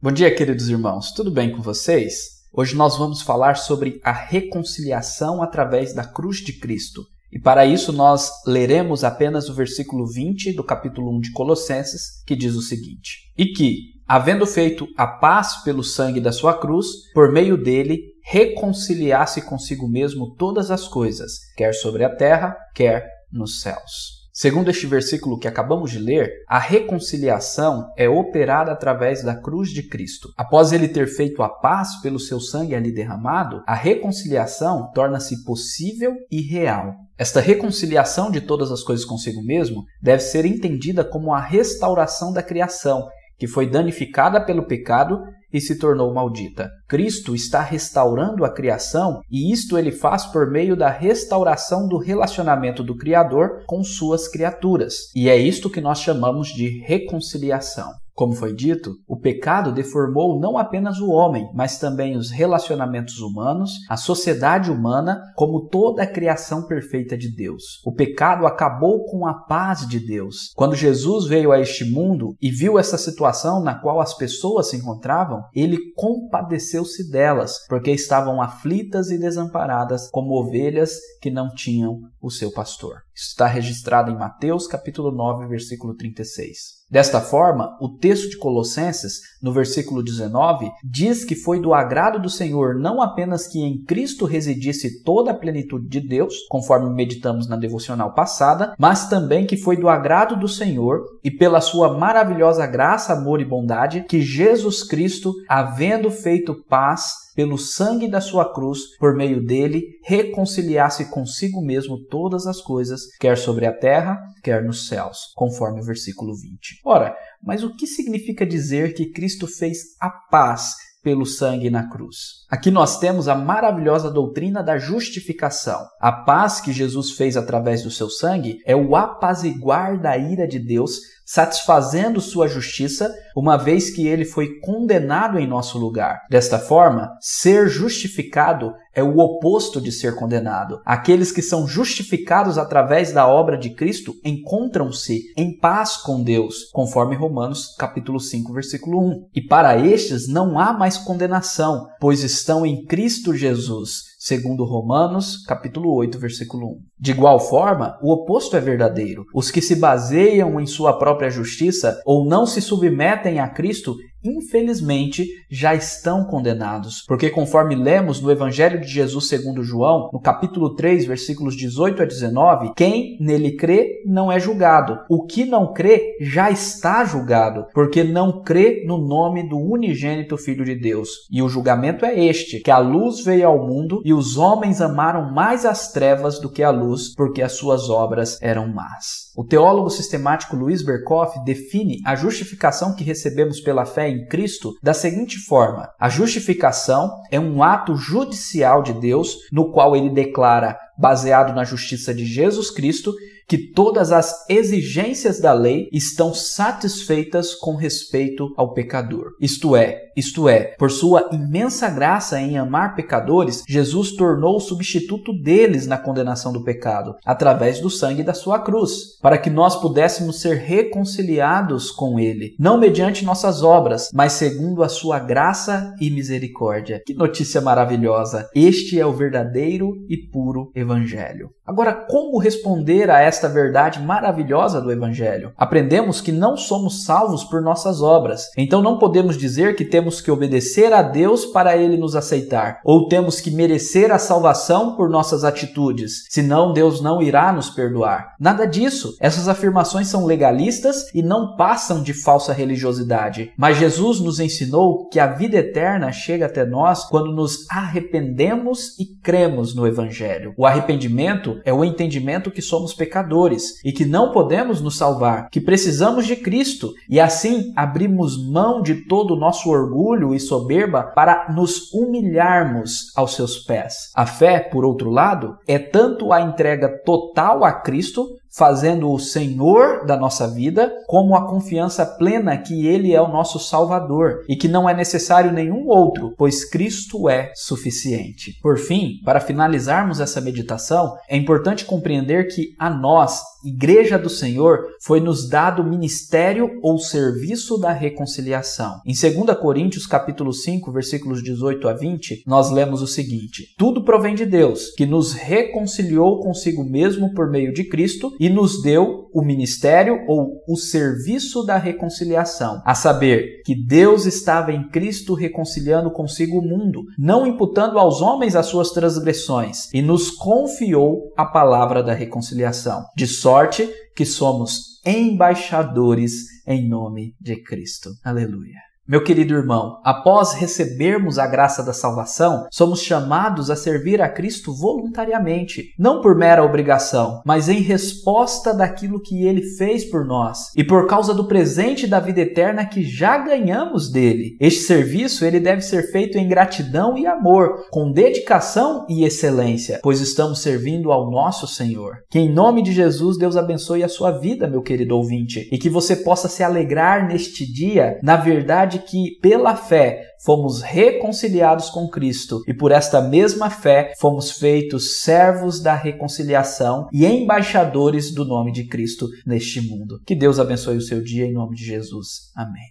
Bom dia, queridos irmãos, tudo bem com vocês? Hoje nós vamos falar sobre a reconciliação através da cruz de Cristo. E para isso nós leremos apenas o versículo 20 do capítulo 1 de Colossenses, que diz o seguinte: E que, havendo feito a paz pelo sangue da sua cruz, por meio dele reconciliasse consigo mesmo todas as coisas, quer sobre a terra, quer nos céus. Segundo este versículo que acabamos de ler, a reconciliação é operada através da cruz de Cristo. Após ele ter feito a paz pelo seu sangue ali derramado, a reconciliação torna-se possível e real. Esta reconciliação de todas as coisas consigo mesmo deve ser entendida como a restauração da criação, que foi danificada pelo pecado e se tornou maldita. Cristo está restaurando a criação e isto ele faz por meio da restauração do relacionamento do Criador com suas criaturas. E é isto que nós chamamos de reconciliação. Como foi dito, o pecado deformou não apenas o homem, mas também os relacionamentos humanos, a sociedade humana, como toda a criação perfeita de Deus. O pecado acabou com a paz de Deus. Quando Jesus veio a este mundo e viu essa situação na qual as pessoas se encontravam, ele compadeceu-se delas, porque estavam aflitas e desamparadas como ovelhas que não tinham o seu pastor. Isso está registrado em Mateus capítulo 9, versículo 36. Desta forma, o texto de Colossenses, no versículo 19, diz que foi do agrado do Senhor não apenas que em Cristo residisse toda a plenitude de Deus, conforme meditamos na devocional passada, mas também que foi do agrado do Senhor e pela sua maravilhosa graça, amor e bondade que Jesus Cristo, havendo feito paz, pelo sangue da sua cruz, por meio dele, reconciliasse consigo mesmo todas as coisas, quer sobre a terra, quer nos céus, conforme o versículo 20. Ora, mas o que significa dizer que Cristo fez a paz pelo sangue na cruz. Aqui nós temos a maravilhosa doutrina da justificação. A paz que Jesus fez através do seu sangue é o apaziguar da ira de Deus satisfazendo sua justiça, uma vez que ele foi condenado em nosso lugar. Desta forma, ser justificado é o oposto de ser condenado. Aqueles que são justificados através da obra de Cristo encontram-se em paz com Deus, conforme Romanos capítulo 5, versículo 1. E para estes não há mais condenação, pois estão em Cristo Jesus segundo Romanos, capítulo 8, versículo 1. De igual forma, o oposto é verdadeiro. Os que se baseiam em sua própria justiça ou não se submetem a Cristo infelizmente, já estão condenados. Porque, conforme lemos no Evangelho de Jesus segundo João, no capítulo 3, versículos 18 a 19, quem nele crê não é julgado. O que não crê já está julgado, porque não crê no nome do unigênito Filho de Deus. E o julgamento é este: que a luz veio ao mundo e os homens amaram mais as trevas do que a luz, porque as suas obras eram más. O teólogo sistemático Luiz Berkoff define a justificação que recebemos pela fé em Cristo da seguinte forma: a justificação é um ato judicial de Deus no qual ele declara, baseado na justiça de Jesus Cristo, que todas as exigências da lei estão satisfeitas com respeito ao pecador. Isto é, isto é, por sua imensa graça em amar pecadores, Jesus tornou o substituto deles na condenação do pecado, através do sangue da sua cruz, para que nós pudéssemos ser reconciliados com ele, não mediante nossas obras, mas segundo a sua graça e misericórdia. Que notícia maravilhosa! Este é o verdadeiro e puro evangelho. Evangelho. Agora, como responder a esta verdade maravilhosa do Evangelho? Aprendemos que não somos salvos por nossas obras, então não podemos dizer que temos que obedecer a Deus para ele nos aceitar, ou temos que merecer a salvação por nossas atitudes, senão Deus não irá nos perdoar. Nada disso. Essas afirmações são legalistas e não passam de falsa religiosidade. Mas Jesus nos ensinou que a vida eterna chega até nós quando nos arrependemos e cremos no Evangelho. O arrependimento é o entendimento que somos pecadores e que não podemos nos salvar, que precisamos de Cristo e assim abrimos mão de todo o nosso orgulho e soberba para nos humilharmos aos seus pés. A fé, por outro lado, é tanto a entrega total a Cristo fazendo o Senhor da nossa vida, como a confiança plena que Ele é o nosso Salvador e que não é necessário nenhum outro, pois Cristo é suficiente. Por fim, para finalizarmos essa meditação, é importante compreender que a nós, Igreja do Senhor, foi nos dado o ministério ou serviço da reconciliação. Em 2 Coríntios capítulo 5, versículos 18 a 20, nós lemos o seguinte: Tudo provém de Deus, que nos reconciliou consigo mesmo por meio de Cristo e nos deu o ministério ou o serviço da reconciliação, a saber, que Deus estava em Cristo reconciliando consigo o mundo, não imputando aos homens as suas transgressões, e nos confiou a palavra da reconciliação. De sorte que somos embaixadores em nome de Cristo. Aleluia. Meu querido irmão, após recebermos a graça da salvação, somos chamados a servir a Cristo voluntariamente, não por mera obrigação, mas em resposta daquilo que ele fez por nós e por causa do presente da vida eterna que já ganhamos dele. Este serviço ele deve ser feito em gratidão e amor, com dedicação e excelência, pois estamos servindo ao nosso Senhor. Que em nome de Jesus Deus abençoe a sua vida, meu querido ouvinte, e que você possa se alegrar neste dia na verdade que, pela fé, fomos reconciliados com Cristo e por esta mesma fé fomos feitos servos da reconciliação e embaixadores do nome de Cristo neste mundo. Que Deus abençoe o seu dia em nome de Jesus. Amém.